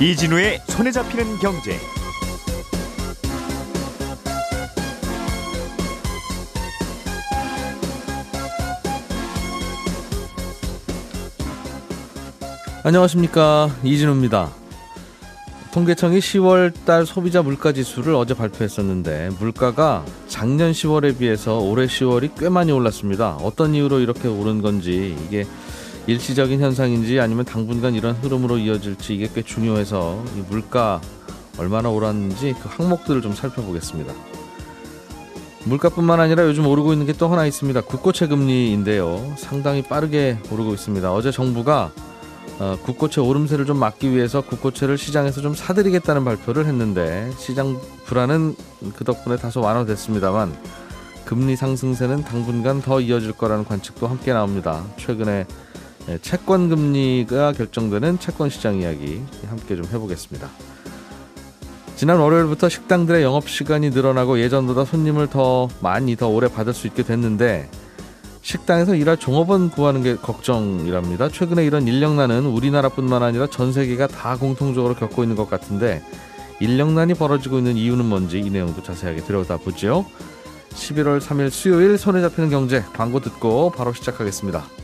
이진우의 손에 잡히는 경제. 안녕하십니까 이진우입니다. 통계청이 10월 달 소비자 물가 지수를 어제 발표했었는데 물가가 작년 10월에 비해서 올해 10월이 꽤 많이 올랐습니다. 어떤 이유로 이렇게 오른 건지 이게 일시적인 현상인지 아니면 당분간 이런 흐름으로 이어질지 이게 꽤 중요해서 이 물가 얼마나 오랐는지 그 항목들을 좀 살펴보겠습니다. 물가뿐만 아니라 요즘 오르고 있는 게 또 하나 있습니다. 국고채 금리인데요. 상당히 빠르게 오르고 있습니다. 어제 정부가 어, 국고채 오름세를 좀 막기 위해서 국고채를 시장에서 좀 사들이겠다는 발표를 했는데 시장 불안은 그 덕분에 다소 완화됐습니다만 금리 상승세는 당분간 더 이어질 거라는 관측도 함께 나옵니다. 최근에 예, 채권 금리가 결정되는 채권 시장 이야기 함께 좀 해보겠습니다. 지난 월요일부터 식당들의 영업 시간이 늘어나고 예전보다 손님을 더 많이 더 오래 받을 수 있게 됐는데 식당에서 일할 종업원 구하는 게 걱정이랍니다. 최근에 이런 인력난은 우리나라뿐만 아니라 전 세계가 다 공통적으로 겪고 있는 것 같은데 인력난이 벌어지고 있는 이유는 뭔지 이 내용도 자세하게 들여다보죠. 11월 3일 수요일 손에 잡히는 경제 광고 듣고 바로 시작하겠습니다.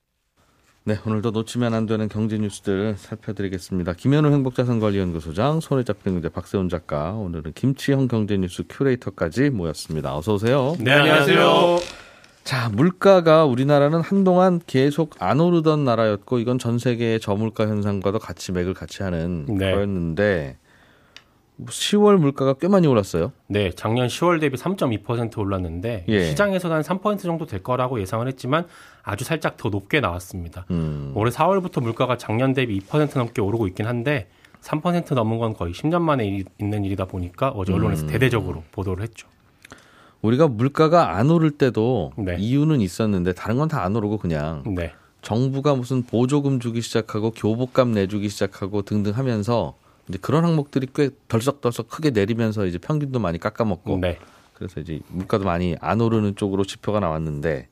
네, 오늘도 놓치면 안 되는 경제 뉴스들 살펴드리겠습니다. 김현우 행복자산관리연구소장, 손에 잡히는 경제 박세훈 작가, 오늘은 김치형 경제뉴스 큐레이터까지 모였습니다. 어서 오세요. 네, 안녕하세요. 자, 물가가 우리나라는 한동안 계속 안 오르던 나라였고 이건 전 세계의 저물가 현상과도 같이 맥을 같이 하는 네. 거였는데 10월 물가가 꽤 많이 올랐어요. 네, 작년 10월 대비 3.2% 올랐는데 예. 시장에서는 한 3% 정도 될 거라고 예상을 했지만 아주 살짝 더 높게 나왔습니다. 음. 올해 4월부터 물가가 작년 대비 2% 넘게 오르고 있긴 한데 3% 넘은 건 거의 10년 만에 일- 있는 일이다 보니까 어제 언론에서 음. 대대적으로 보도를 했죠. 우리가 물가가 안 오를 때도 네. 이유는 있었는데 다른 건 다 안 오르고 그냥 네, 정부가 무슨 보조금 주기 시작하고 교복값 내주기 시작하고 등등 하면서 이제 그런 항목들이 꽤 덜썩덜썩 크게 내리면서 이제 평균도 많이 깎아먹고 네. 그래서 이제 물가도 많이 안 오르는 쪽으로 지표가 나왔는데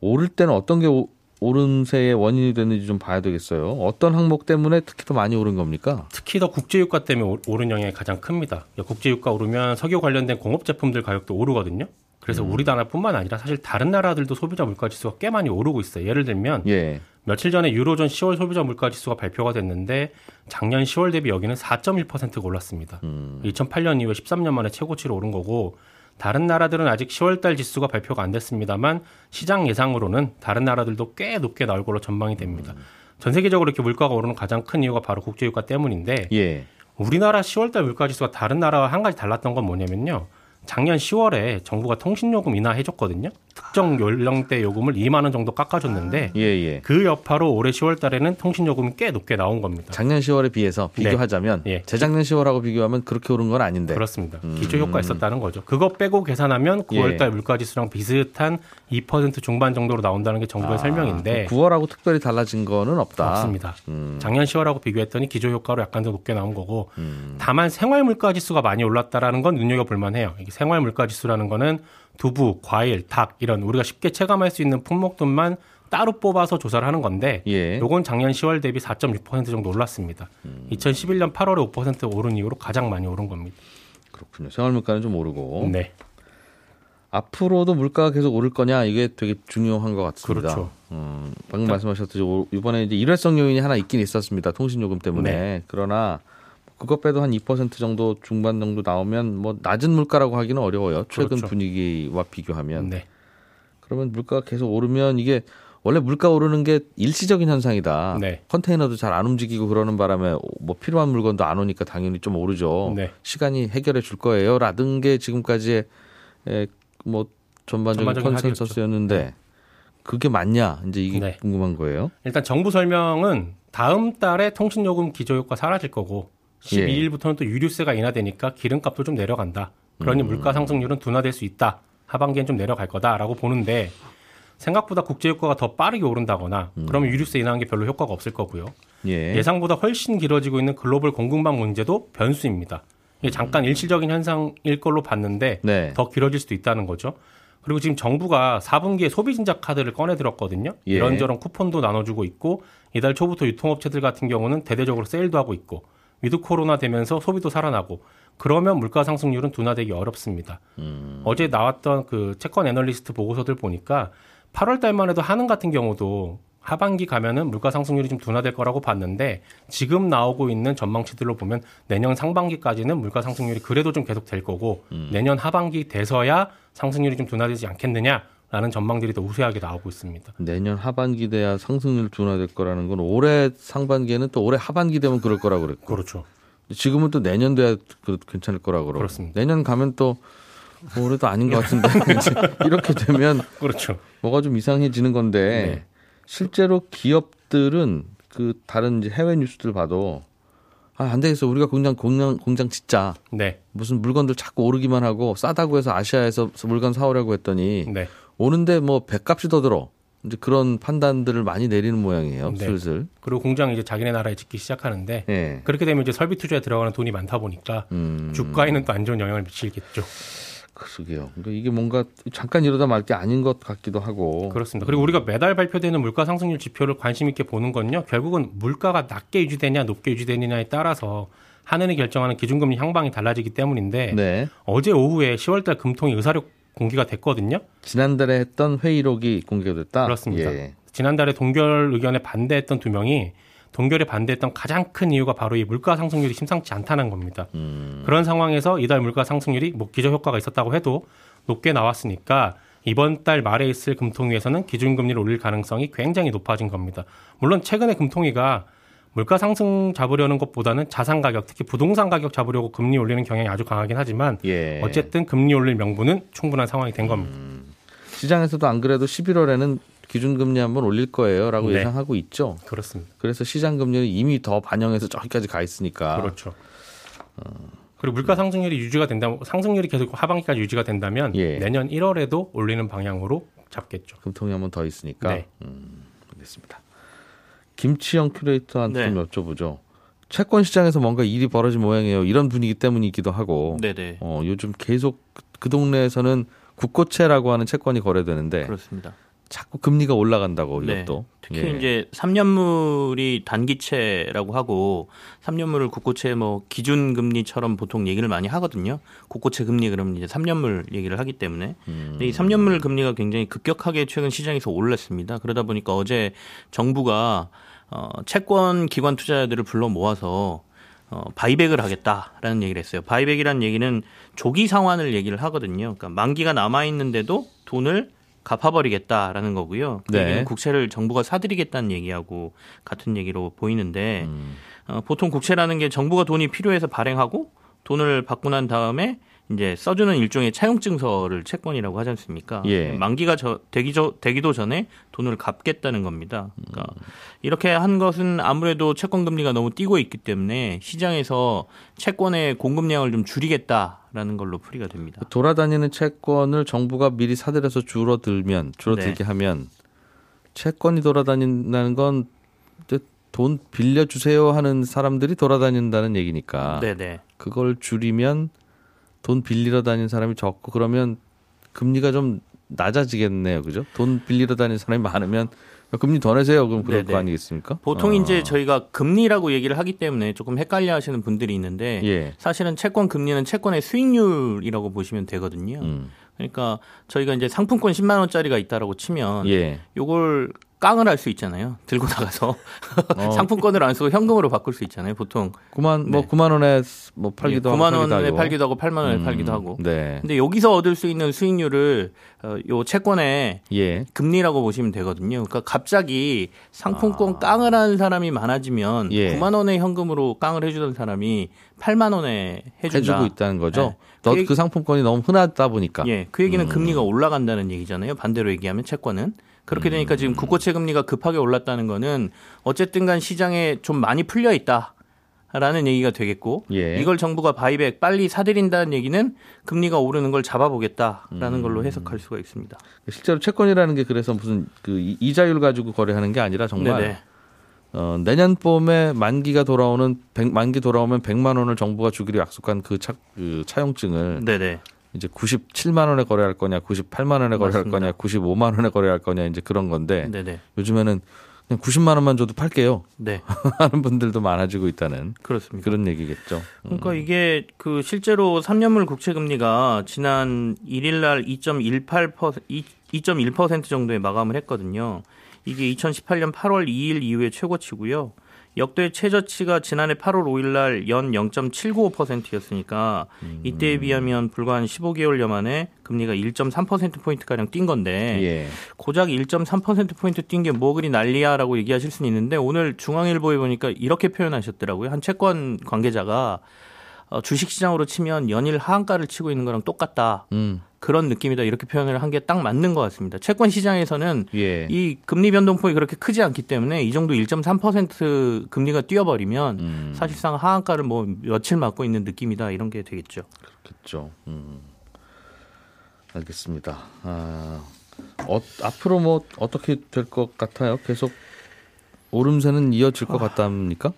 오를 때는 어떤 게 오- 오름세의 원인이 됐는지 좀 봐야 되겠어요. 어떤 항목 때문에 특히 더 많이 오른 겁니까? 특히 더 국제유가 때문에 오- 오른 영향이 가장 큽니다. 국제유가 오르면 석유 관련된 공업 제품들 가격도 오르거든요. 그래서 음. 우리나라뿐만 아니라 사실 다른 나라들도 소비자 물가 지수가 꽤 많이 오르고 있어요. 예를 들면 예. 며칠 전에 유로존 10월 소비자 물가 지수가 발표가 됐는데 작년 10월 대비 여기는 4.1%가 올랐습니다. 음. 2008년 이후에 13년 만에 최고치로 오른 거고 다른 나라들은 아직 10월 달 지수가 발표가 안 됐습니다만 시장 예상으로는 다른 나라들도 꽤 높게 나올 걸로 전망이 됩니다. 음. 전 세계적으로 이렇게 물가가 오르는 가장 큰 이유가 바로 국제유가 때문인데 예. 우리나라 10월 달 물가 지수가 다른 나라와 한 가지 달랐던 건 뭐냐면요. 작년 10월에 정부가 통신요금 인하해줬거든요. 특정 연령대 요금을 2만 원 정도 깎아줬는데 예, 예. 그 여파로 올해 10월 달에는 통신 요금이 꽤 높게 나온 겁니다. 작년 10월에 비해서 비교하자면 예. 재작년 10월하고 비교하면 그렇게 오른 건 아닌데. 그렇습니다. 음. 기초 효과 있었다는 거죠. 그거 빼고 계산하면 9월 달 물가 지수랑 비슷한 2% 중반 정도로 나온다는 게 정부의 아, 설명인데 9월하고 특별히 달라진 거는 없다. 없습니다. 음. 작년 10월하고 비교했더니 기조 효과로 약간 더 높게 나온 거고 음. 다만 생활 물가 지수가 많이 올랐다라는 건 눈여겨 볼 만해요. 이게 생활 물가 지수라는 거는 두부, 과일, 닭 이런 우리가 쉽게 체감할 수 있는 품목들만 따로 뽑아서 조사를 하는 건데 예. 요건 작년 10월 대비 4.6% 정도 올랐습니다. 음. 2011년 8월에 5% 오른 이후로 가장 많이 오른 겁니다. 그렇군요. 생활 물가는 좀 오르고. 네. 앞으로도 물가가 계속 오를 거냐 이게 되게 중요한 것 같습니다. 그렇죠. 음, 방금 말씀하셨듯이 오- 이번에 이제 일회성 요인이 하나 있긴 있었습니다. 통신 요금 때문에. 네. 그러나 그것 빼도 한 2% 정도 중반 정도 나오면 뭐 낮은 물가라고 하기는 어려워요. 최근 그렇죠. 분위기와 비교하면. 네. 그러면 물가가 계속 오르면 이게 원래 물가 오르는 게 일시적인 현상이다. 네. 컨테이너도 잘 안 움직이고 그러는 바람에 뭐 필요한 물건도 안 오니까 당연히 좀 오르죠. 네. 시간이 해결해 줄 거예요. 라든 게 지금까지의 에, 뭐 전반적인 전반적인 컨센서스였는데 그게 맞냐? 이제 이게 네. 궁금한 거예요. 일단 정부 설명은 다음 달에 통신요금 기조효과 사라질 거고 예. 12일부터는 또 유류세가 인하되니까 기름값도 좀 내려간다. 그러니 음. 물가 상승률은 둔화될 수 있다. 하반기엔 좀 내려갈 거다라고 보는데 생각보다 국제 유가가 더 빠르게 오른다거나 그러면 유류세 인하한 게 별로 효과가 없을 거고요. 예. 예상보다 훨씬 길어지고 있는 글로벌 공급망 문제도 변수입니다. 이게 잠깐 일시적인 현상일 걸로 봤는데 네. 더 길어질 수도 있다는 거죠. 그리고 지금 정부가 4분기에 소비 진작 카드를 꺼내 들었거든요. 예. 이런저런 쿠폰도 나눠주고 있고 이달 초부터 유통업체들 같은 경우는 대대적으로 세일도 하고 있고 위드 코로나 되면서 소비도 살아나고 그러면 물가 상승률은 둔화되기 어렵습니다. 어제 나왔던 그 채권 애널리스트 보고서들 보니까 8월 달만 해도 한은 같은 경우도 하반기 가면은 물가 상승률이 좀 둔화될 거라고 봤는데 지금 나오고 있는 전망치들로 보면 내년 상반기까지는 물가 상승률이 그래도 좀 계속 될 거고 내년 하반기 돼서야 상승률이 좀 둔화되지 않겠느냐 라는 전망들이 더 우세하게 나오고 있습니다. 내년 하반기 돼야 상승률 둔화될 거라는 건 올해 상반기에는 또 올해 하반기 되면 그럴 거라고 그랬고 그렇죠. 지금은 또 내년 돼야 그- 괜찮을 거라고 그러고 그렇습니다. 내년 가면 또 뭐 올해도 아닌 것 같은데 이렇게 되면 그렇죠. 뭐가 좀 이상해지는 건데 네. 실제로 기업들은 그 다른 이제 해외 뉴스들 봐도 아, 안 되겠어. 우리가 공장 공장 공장 짓자. 네. 무슨 물건들 자꾸 오르기만 하고 싸다고 해서 아시아에서 물건 사오려고 했더니 네. 오는데 뭐 배값이 더 들어. 이제 그런 판단들을 많이 내리는 모양이에요. 네. 슬슬. 그리고 공장 이제 자기네 나라에 짓기 시작하는데 예. 그렇게 되면 이제 설비 투자에 들어가는 돈이 많다 보니까 음. 주가에는 또 안 좋은 영향을 미치겠죠. 그러게요. 그러니까 이게 뭔가 잠깐 이러다 말 게 아닌 것 같기도 하고. 그렇습니다. 그리고 우리가 매달 발표되는 물가 상승률 지표를 관심 있게 보는 건요. 결국은 물가가 낮게 유지되냐 높게 유지되느냐에 따라서 한은이 결정하는 기준금리 향방이 달라지기 때문인데 네. 어제 오후에 10월달 금통위 의사록 공개가 됐거든요. 지난달에 했던 회의록이 공개됐다. 그렇습니다. 예. 지난달에 동결 의견에 반대했던 두 명이 동결에 반대했던 가장 큰 이유가 바로 이 물가 상승률이 심상치 않다는 겁니다. 음. 그런 상황에서 이달 물가 상승률이 뭐 기저 효과가 있었다고 해도 높게 나왔으니까 이번 달 말에 있을 금통위에서는 기준금리를 올릴 가능성이 굉장히 높아진 겁니다. 물론 최근에 금통위가 물가 상승 잡으려는 것보다는 자산 가격, 특히 부동산 가격 잡으려고 금리 올리는 경향이 아주 강하긴 하지만 예. 어쨌든 금리 올릴 명분은 충분한 상황이 된 겁니다. 시장에서도 안 그래도 11월에는 기준금리 한번 올릴 거예요라고 네. 예상하고 있죠. 그렇습니다. 그래서 시장 금리는 이미 더 반영해서 저기까지 가 있으니까. 그렇죠. 그리고 물가 상승률이 유지가 된다면 상승률이 계속 하반기까지 유지가 된다면 예. 내년 1월에도 올리는 방향으로 잡겠죠. 금통이 한번 더 있으니까. 네. 음, 알겠습니다. 김치영 큐레이터한테 네. 좀 여쭤보죠. 채권 시장에서 뭔가 일이 벌어진 모양이에요. 이런 분위기 때문이기도 하고. 네네. 어, 요즘 계속 그- 그 동네에서는 국고채라고 하는 채권이 거래되는데 그렇습니다. 자꾸 금리가 올라간다고 네. 이것도. 특히 예. 이제 3년물이 단기채라고 하고 3년물을 국고채 뭐 기준 금리처럼 보통 얘기를 많이 하거든요. 국고채 금리 그러면 이제 3년물 얘기를 하기 때문에 음. 근데 이 3년물 금리가 굉장히 급격하게 최근 시장에서 올랐습니다. 그러다 보니까 어제 정부가 어 채권 기관 투자자들을 불러 모아서 어, 바이백을 하겠다라는 얘기를 했어요. 바이백이라는 얘기는 조기 상환을 얘기를 하거든요. 그러니까 만기가 남아 있는데도 돈을 갚아버리겠다라는 거고요. 그 네. 국채를 정부가 사들이겠다는 얘기하고 같은 얘기로 보이는데 음. 어, 보통 국채라는 게 정부가 돈이 필요해서 발행하고 돈을 받고 난 다음에 이제 써주는 일종의 차용증서를 채권이라고 하지 않습니까? 예. 만기가 저, 되기 저, 되기도 전에 돈을 갚겠다는 겁니다. 그러니까 음. 이렇게 한 것은 아무래도 채권 금리가 너무 뛰고 있기 때문에 시장에서 채권의 공급량을 좀 줄이겠다라는 걸로 풀이가 됩니다. 돌아다니는 채권을 정부가 미리 사들여서 줄어들면 줄어들게 네. 하면 채권이 돌아다닌다는 건 돈 빌려주세요 하는 사람들이 돌아다닌다는 얘기니까 네네. 그걸 줄이면 돈 빌리러 다니는 사람이 적고 그러면 금리가 좀 낮아지겠네요, 그죠? 돈 빌리러 다니는 사람이 많으면 금리 더 내세요, 그럼 그럴 네네. 거 아니겠습니까? 보통 어. 이제 저희가 금리라고 얘기를 하기 때문에 조금 헷갈려 하시는 분들이 있는데 예, 사실은 채권 금리는 채권의 수익률이라고 보시면 되거든요. 음, 그러니까 저희가 이제 상품권 10만 원짜리가 있다라고 치면 예, 요걸 깡을 할 수 있잖아요. 들고 나가서 어. 상품권을 안 쓰고 현금으로 바꿀 수 있잖아요. 보통 9만 뭐 네. 9만 원에 뭐 팔기도 하고 9만 팔기도 원에 하고. 팔기도 하고 8만 원에 음, 팔기도 하고. 네, 근데 여기서 얻을 수 있는 수익률을 어, 요 채권의 예, 금리라고 보시면 되거든요. 그러니까 갑자기 상품권 깡을 하는 사람이 많아지면 아. 예. 9만 원의 현금으로 깡을 해주던 사람이 8만 원에 해준다. 해주고 있다는 거죠. 네. 너그그 상품권이 너무 흔하다 보니까. 예, 그 얘기는 음. 금리가 올라간다는 얘기잖아요. 반대로 얘기하면 채권은. 그렇게 되니까 지금 국고채 금리가 급하게 올랐다는 거는 어쨌든 간 시장에 좀 많이 풀려 있다. 라는 얘기가 되겠고 예. 이걸 정부가 바이백 빨리 사들인다는 얘기는 금리가 오르는 걸 잡아보겠다라는 걸로 해석할 수가 있습니다. 실제로 채권이라는 게 그래서 무슨 그 이- 이자율 가지고 거래하는 게 아니라 정말 네네. 어, 내년 봄에 만기가 돌아오는 100, 만기 돌아오면 100만 원을 정부가 주기로 약속한 그, 차, 그 차용증을 네네. 이제 97만 원에 거래할 거냐, 98만 원에 거래할 맞습니다. 거냐, 95만 원에 거래할 거냐 이제 그런 건데 네네. 요즘에는 그냥 90만 원만 줘도 팔게요 네. 하는 분들도 많아지고 있다는 그렇습니다. 그런 얘기겠죠. 그러니까 이게 그 실제로 3년물 국채 금리가 지난 1일 날 2.18% 2.1% 정도에 마감을 했거든요. 이게 2018년 8월 2일 이후에 최고치고요. 역대 최저치가 지난해 8월 5일 날 연 0.795%였으니까 이때에 비하면 불과 한 15개월여 만에 금리가 1.3% 포인트 가량 뛴 건데 예. 고작 1.3% 포인트 뛴 게 뭐 그리 난리야라고 얘기하실 수는 있는데 오늘 중앙일보에 보니까 이렇게 표현하셨더라고요. 한 채권 관계자가 어, 주식시장으로 치면 연일 하한가를 치고 있는 거랑 똑같다. 음. 그런 느낌이다. 이렇게 표현을 한 게 딱 맞는 것 같습니다. 채권 시장에서는 예. 이 금리 변동폭이 그렇게 크지 않기 때문에 이 정도 1.3% 금리가 뛰어버리면 음. 사실상 하한가를 뭐 며칠 맞고 있는 느낌이다. 이런 게 되겠죠. 그렇죠. 음. 알겠습니다. 아, 어, 앞으로 뭐 어떻게 될 것 같아요? 계속 오름세는 이어질 것 같답니까?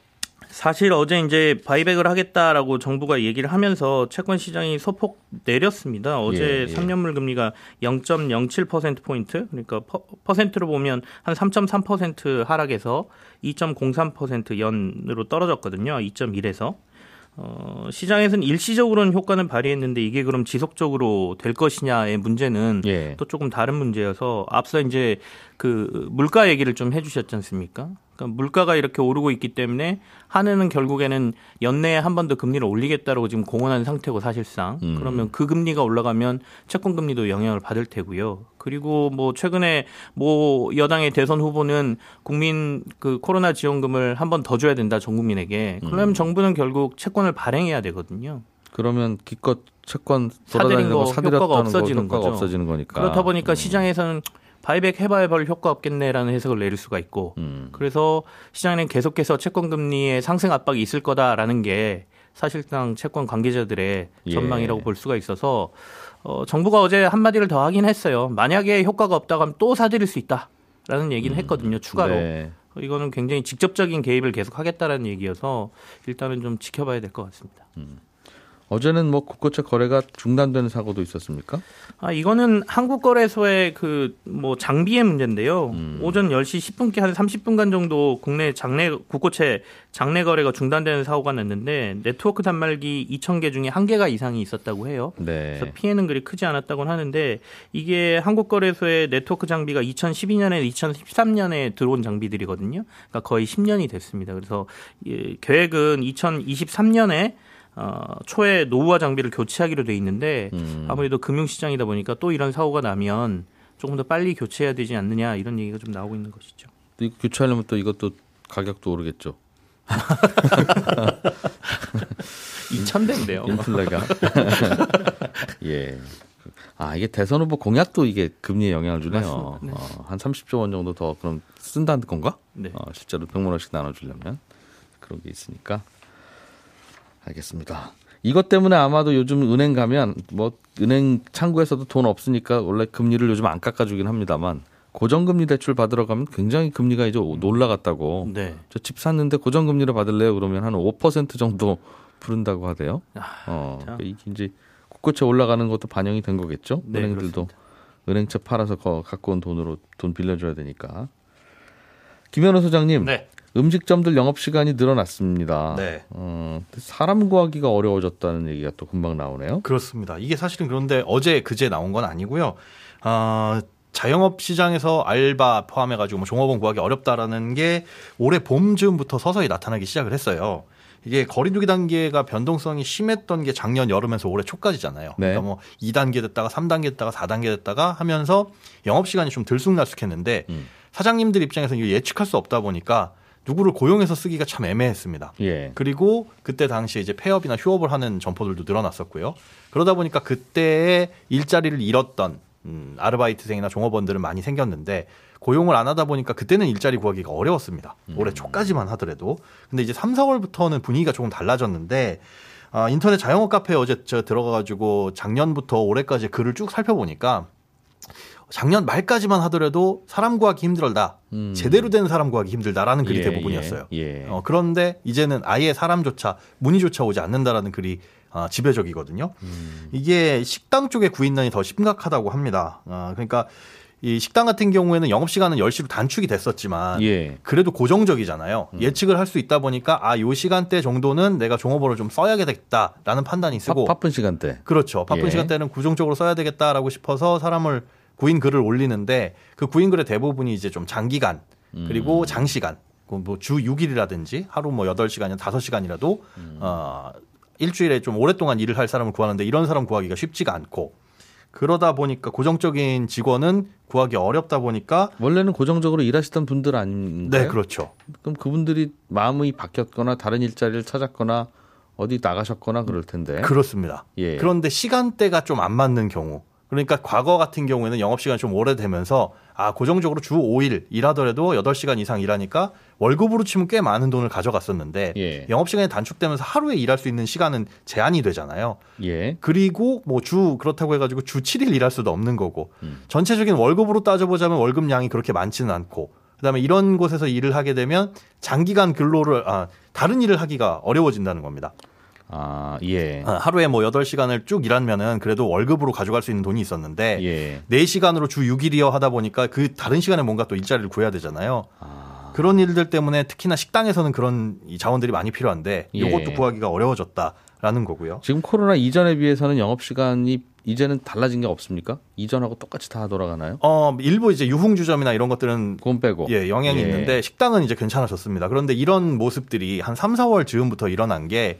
사실 어제 이제 바이백을 하겠다라고 정부가 얘기를 하면서 채권 시장이 소폭 내렸습니다. 어제 예, 예. 3년물 금리가 0.07% 포인트, 그러니까 퍼, 퍼센트로 보면 한 3.3% 하락해서 2.03% 연으로 떨어졌거든요. 2.1에서. 어, 시장에서는 일시적으로는 효과는 발휘했는데 이게 그럼 지속적으로 될 것이냐의 문제는 예. 또 조금 다른 문제여서 앞서 이제 그 물가 얘기를 좀 해주셨지 않습니까? 그러니까 물가가 이렇게 오르고 있기 때문에 한은은 결국에는 연내에 한 번 더 금리를 올리겠다라고 지금 공언한 상태고 사실상 음. 그러면 그 금리가 올라가면 채권 금리도 영향을 받을 테고요. 그리고 뭐 최근에 뭐 여당의 대선 후보는 국민 그 코로나 지원금을 한 번 더 줘야 된다 전 국민에게. 음. 그러면 정부는 결국 채권을 발행해야 되거든요. 그러면 기껏 채권 사들인 돌아다니는 거거 사들였다는 효과가 없어지는 거, 효과가 거죠. 없어지는 거니까. 그렇다 보니까 시장에서는 바이백 해봐야 별 효과 없겠네라는 해석을 내릴 수가 있고 음. 그래서 시장에는 계속해서 채권 금리의 상승 압박이 있을 거다라는 게 사실상 채권 관계자들의 예. 전망이라고 볼 수가 있어서 어, 정부가 어제 한마디를 더 하긴 했어요. 만약에 효과가 없다고 하면 또 사들일 수 있다라는 얘기는 했거든요. 추가로. 네. 이거는 굉장히 직접적인 개입을 계속 하겠다라는 얘기여서 일단은 좀 지켜봐야 될 것 같습니다. 어제는 뭐 국고채 거래가 중단되는 사고도 있었습니까? 아, 이거는 한국거래소의 그 뭐 장비의 문제인데요. 음. 오전 10시 10분께 한 30분간 정도 국내 장내 국고채 장내 거래가 중단되는 사고가 났는데 네트워크 단말기 2,000개 중에 한 개가 이상이 있었다고 해요. 네. 그래서 피해는 그리 크지 않았다고는 하는데 이게 한국거래소의 네트워크 장비가 2012년에 2013년에 들어온 장비들이거든요. 그러니까 거의 10년이 됐습니다. 그래서 예, 계획은 2023년에 어, 초에 노후화 장비를 교체하기로 돼 있는데 음. 아무래도 금융시장이다 보니까 또 이런 사고가 나면 조금 더 빨리 교체해야 되지 않느냐 이런 얘기가 좀 나오고 있는 것이죠. 이거 교체하려면 또 이것도 가격도 오르겠죠. 2,000대인데요. 인플레가. 예. 아 이게 대선 후보 공약도 이게 금리에 영향을 주네요. 네. 어, 한 30조 원 정도 더 그럼 쓴다는 건가? 네. 어, 실제로 100만 원씩 나눠주려면 그런 게 있으니까 알겠습니다. 이것 때문에 아마도 요즘 은행 가면 뭐 은행 창구에서도 돈 없으니까 원래 금리를 요즘 안 깎아주긴 합니다만 고정금리 대출 받으러 가면 굉장히 금리가 이제 올라갔다고 네. 저 집 샀는데 고정금리로 받을래요? 그러면 한 5% 정도 부른다고 하대요. 어, 참. 이게 이제 국고채 올라가는 것도 반영이 된 거겠죠. 네, 은행들도 그렇습니다. 은행채 팔아서 거, 갖고 온 돈으로 돈 빌려줘야 되니까. 김현우 소장님, 네. 음식점들 영업 시간이 늘어났습니다. 네. 어, 사람 구하기가 어려워졌다는 얘기가 또 금방 나오네요. 그렇습니다. 이게 사실은 그런데 어제 그제 나온 건 아니고요. 어, 자영업 시장에서 알바 포함해가지고 뭐 종업원 구하기 어렵다라는 게 올해 봄 즈음부터 서서히 나타나기 시작을 했어요. 이게 거리두기 단계가 변동성이 심했던 게 작년 여름에서 올해 초까지잖아요. 네. 그러니까 뭐 2단계 됐다가 3단계 됐다가 4단계 됐다가 하면서 영업 시간이 좀 들쑥날쑥했는데 음. 사장님들 입장에서 이게 예측할 수 없다 보니까 누구를 고용해서 쓰기가 참 애매했습니다. 예. 그리고 그때 당시에 이제 폐업이나 휴업을 하는 점포들도 늘어났었고요. 그러다 보니까 그때의 일자리를 잃었던 음, 아르바이트생이나 종업원들은 많이 생겼는데 고용을 안 하다 보니까 그때는 일자리 구하기가 어려웠습니다. 올해 초까지만 하더라도. 근데 이제 3, 4월부터는 분위기가 조금 달라졌는데 아, 인터넷 자영업 카페에 어제 저 들어가가지고 작년부터 올해까지 글을 쭉 살펴보니까 작년 말까지만 하더라도 사람 구하기 힘들다. 음. 제대로 된 사람 구하기 힘들다라는 글이 예, 대부분이었어요. 예, 예. 어, 그런데 이제는 아예 사람조차 문의조차 오지 않는다라는 글이 어, 지배적이거든요. 음. 이게 식당 쪽의 구인난이 더 심각하다고 합니다. 어, 그러니까 이 식당 같은 경우에는 영업 시간은 10시로 단축이 됐었지만 예. 그래도 고정적이잖아요. 음. 예측을 할 수 있다 보니까 아, 요 시간대 정도는 내가 종업원을 좀 써야겠다라는 판단이 쓰고 바, 쁜 시간대. 그렇죠. 바쁜 예. 시간대는 고정적으로 써야 되겠다라고 싶어서 사람을 구인 글을 올리는데 그 구인 글의 대부분이 이제 좀 장기간 음. 그리고 장시간 뭐주 6일이라든지 하루 뭐 8시간이나 5시간이라도 음. 어 일주일에 좀 오랫동안 일을 할 사람을 구하는데 이런 사람 구하기가 쉽지가 않고 그러다 보니까 고정적인 직원은 구하기 어렵다 보니까 원래는 고정적으로 일하시던 분들 아닌가요? 네, 그렇죠. 그럼 그분들이 마음이 바뀌었거나 다른 일자리를 찾았거나 어디 나가셨거나 그럴 텐데. 그렇습니다. 예. 그런데 시간대가 좀 안 맞는 경우. 그러니까 과거 같은 경우에는 영업 시간이 좀 오래되면서 아, 고정적으로 주 5일 일하더라도 8시간 이상 일하니까 월급으로 치면 꽤 많은 돈을 가져갔었는데 예. 영업 시간이 단축되면서 하루에 일할 수 있는 시간은 제한이 되잖아요. 예. 그리고 뭐 주 그렇다고 해 가지고 주 7일 일할 수도 없는 거고 음. 전체적인 월급으로 따져 보자면 월급량이 그렇게 많지는 않고 그다음에 이런 곳에서 일을 하게 되면 장기간 근로를 아, 다른 일을 하기가 어려워진다는 겁니다. 아, 예. 아, 하루에 뭐 8시간을 쭉 일하면은 그래도 월급으로 가져갈 수 있는 돈이 있었는데 예. 4시간으로 주 6일이어 하다 보니까 그 다른 시간에 뭔가 또 일자리를 구해야 되잖아요. 아, 그런 일들 때문에 특히나 식당에서는 그런 이 자원들이 많이 필요한데 예. 이것도 구하기가 어려워졌다라는 거고요. 지금 코로나 이전에 비해서는 영업 시간이 이제는 달라진 게 없습니까? 이전하고 똑같이 다 돌아가나요? 어, 일부 이제 유흥주점이나 이런 것들은 그건 빼고. 예, 영향이 예. 있는데 식당은 이제 괜찮아졌습니다. 그런데 이런 모습들이 한 3, 4월 즈음부터 일어난 게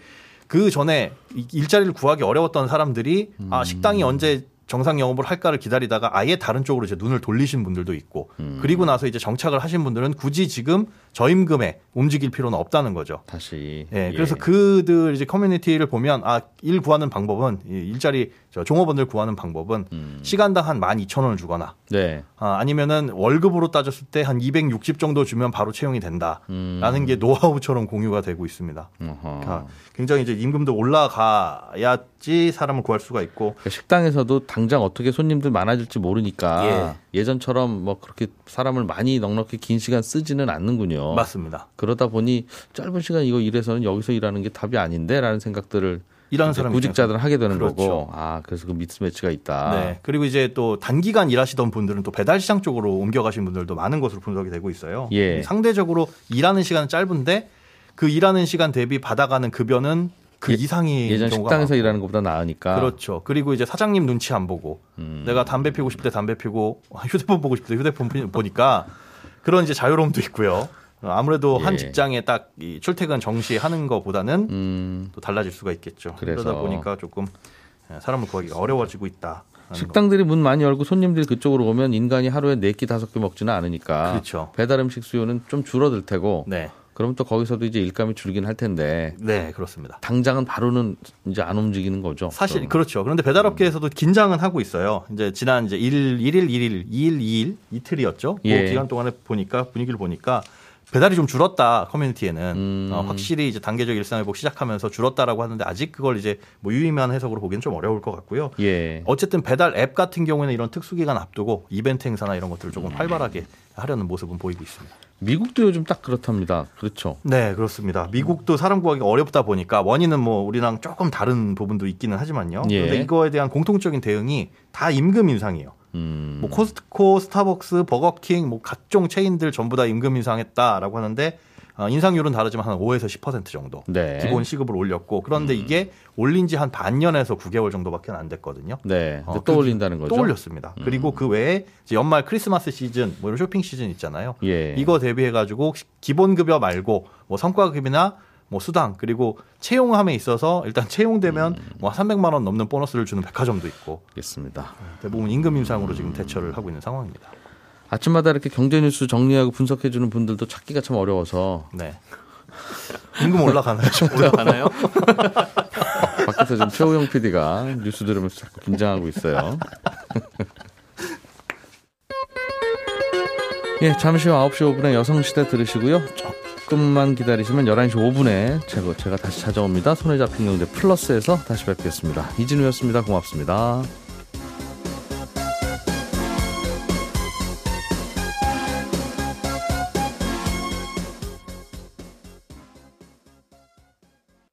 그 전에 이- 일자리를 구하기 어려웠던 사람들이 음. 아, 식당이 언제 정상 영업을 할까를 기다리다가 아예 다른 쪽으로 이제 눈을 돌리신 분들도 있고 음. 그리고 나서 이제 정착을 하신 분들은 굳이 지금 저임금에 움직일 필요는 없다는 거죠. 다시. 예, 그래서 그들 이제 커뮤니티를 보면 아, 일 구하는 방법은 이 일자리 저 종업원들 구하는 방법은 음. 시간당 한 12,000원을 주거나 네. 아, 아니면은 월급으로 따졌을 때 한 260 정도 주면 바로 채용이 된다라는 음. 게 노하우처럼 공유가 되고 있습니다. 그러니까 굉장히 이제 임금도 올라가야지 사람을 구할 수가 있고 그러니까 식당에서도 당장 어떻게 손님들 많아질지 모르니까 예. 전처럼 뭐 그렇게 사람을 많이 넉넉히 긴 시간 쓰지는 않는군요. 맞습니다. 그러다 보니 짧은 시간 이거 일해서는 여기서 일하는 게 답이 아닌데라는 생각들을 일하는 사람 구직자들은 하게 되는 그렇죠. 거고. 아, 그래서 그 미스매치가 있다. 네. 그리고 이제 또 단기간 일하시던 분들은 또 배달 시장 쪽으로 옮겨가신 분들도 많은 것으로 분석이 되고 있어요. 예. 상대적으로 일하는 시간은 짧은데 그 일하는 시간 대비 받아가는 급여는 그 예- 이상인 예전 식당에서 많고. 일하는 것보다 나으니까. 그렇죠. 그리고 이제 사장님 눈치 안 보고 음. 내가 담배 피고 때 담배 피고 휴대폰 보고 때 휴대폰 피- 보니까 그런 이제 자유로움도 있고요. 어, 아무래도 한 예. 직장에 딱 이 출퇴근 정시하는 것보다는 음, 또 달라질 수가 있겠죠. 그래서. 그러다 보니까 조금 예, 사람을 구하기가 어려워지고 있다. 식당들이 문 많이 열고 손님들이 그쪽으로 오면 인간이 하루에 네 끼 다섯 개 먹지는 않으니까 그렇죠. 배달 음식 수요는 좀 줄어들 테고 네, 그럼 또 거기서도 이제 일감이 줄긴 할 텐데 네 그렇습니다. 당장은 바로는 이제 안 움직이는 거죠. 사실 그럼. 그렇죠. 그런데 배달업계에서도 긴장은 하고 있어요. 이제 지난 이제 1일, 1일, 1일, 2일, 2일 이틀이었죠. 예. 그 기간 동안에 보니까 분위기를 보니까 배달이 좀 줄었다 커뮤니티에는 음. 어, 확실히 이제 단계적 일상 회복 시작하면서 줄었다라고 하는데 아직 그걸 이제 뭐 유의미한 해석으로 보기는 좀 어려울 것 같고요. 예. 어쨌든 배달 앱 같은 경우에는 이런 특수 기간 앞두고 이벤트 행사나 이런 것들을 조금 활발하게 하려는 모습은 보이고 있습니다. 미국도 요즘 딱 그렇답니다. 그렇죠. 네, 그렇습니다. 미국도 사람 구하기가 어렵다 보니까 원인은 뭐 우리랑 조금 다른 부분도 있기는 하지만요. 예. 그런데 이거에 대한 공통적인 대응이 다 임금 인상이에요. 음. 뭐 코스트코, 스타벅스, 버거킹, 뭐 각종 체인들 전부 다 임금 인상했다라고 하는데 어, 인상률은 다르지만 한 5에서 10% 정도 네. 기본 시급을 올렸고 그런데 이게 올린 지 한 반년에서 9개월 정도밖에 안 됐거든요. 네. 어, 또 그- 올린다는 거죠. 또 올렸습니다. 그리고 그 외에 연말 크리스마스 시즌, 뭐 이런 쇼핑 시즌 있잖아요. 예. 이거 대비해 가지고 기본 급여 말고 뭐 성과급이나 뭐 수당 그리고 채용함에 있어서 일단 채용되면 음. 뭐 300만 원 넘는 보너스를 주는 백화점도 있고 알겠습니다. 대부분 임금 인상으로 지금 대처를 하고 있는 상황입니다. 아침마다 이렇게 경제 뉴스 정리하고 분석해 주는 분들도 찾기가 참 어려워서 네. 임금 올라가나요? 올라가나요? 밖에서 지금 최호영 PD가 뉴스 들으면서 자꾸 긴장하고 있어요. 예, 잠시 후 9시 5분에 여성시대 들으시고요. 조금만 기다리시면 11시 5분에 제가, 제가 다시 찾아옵니다. 손에 잡힌 경제 플러스에서 다시 뵙겠습니다. 이진우였습니다. 고맙습니다.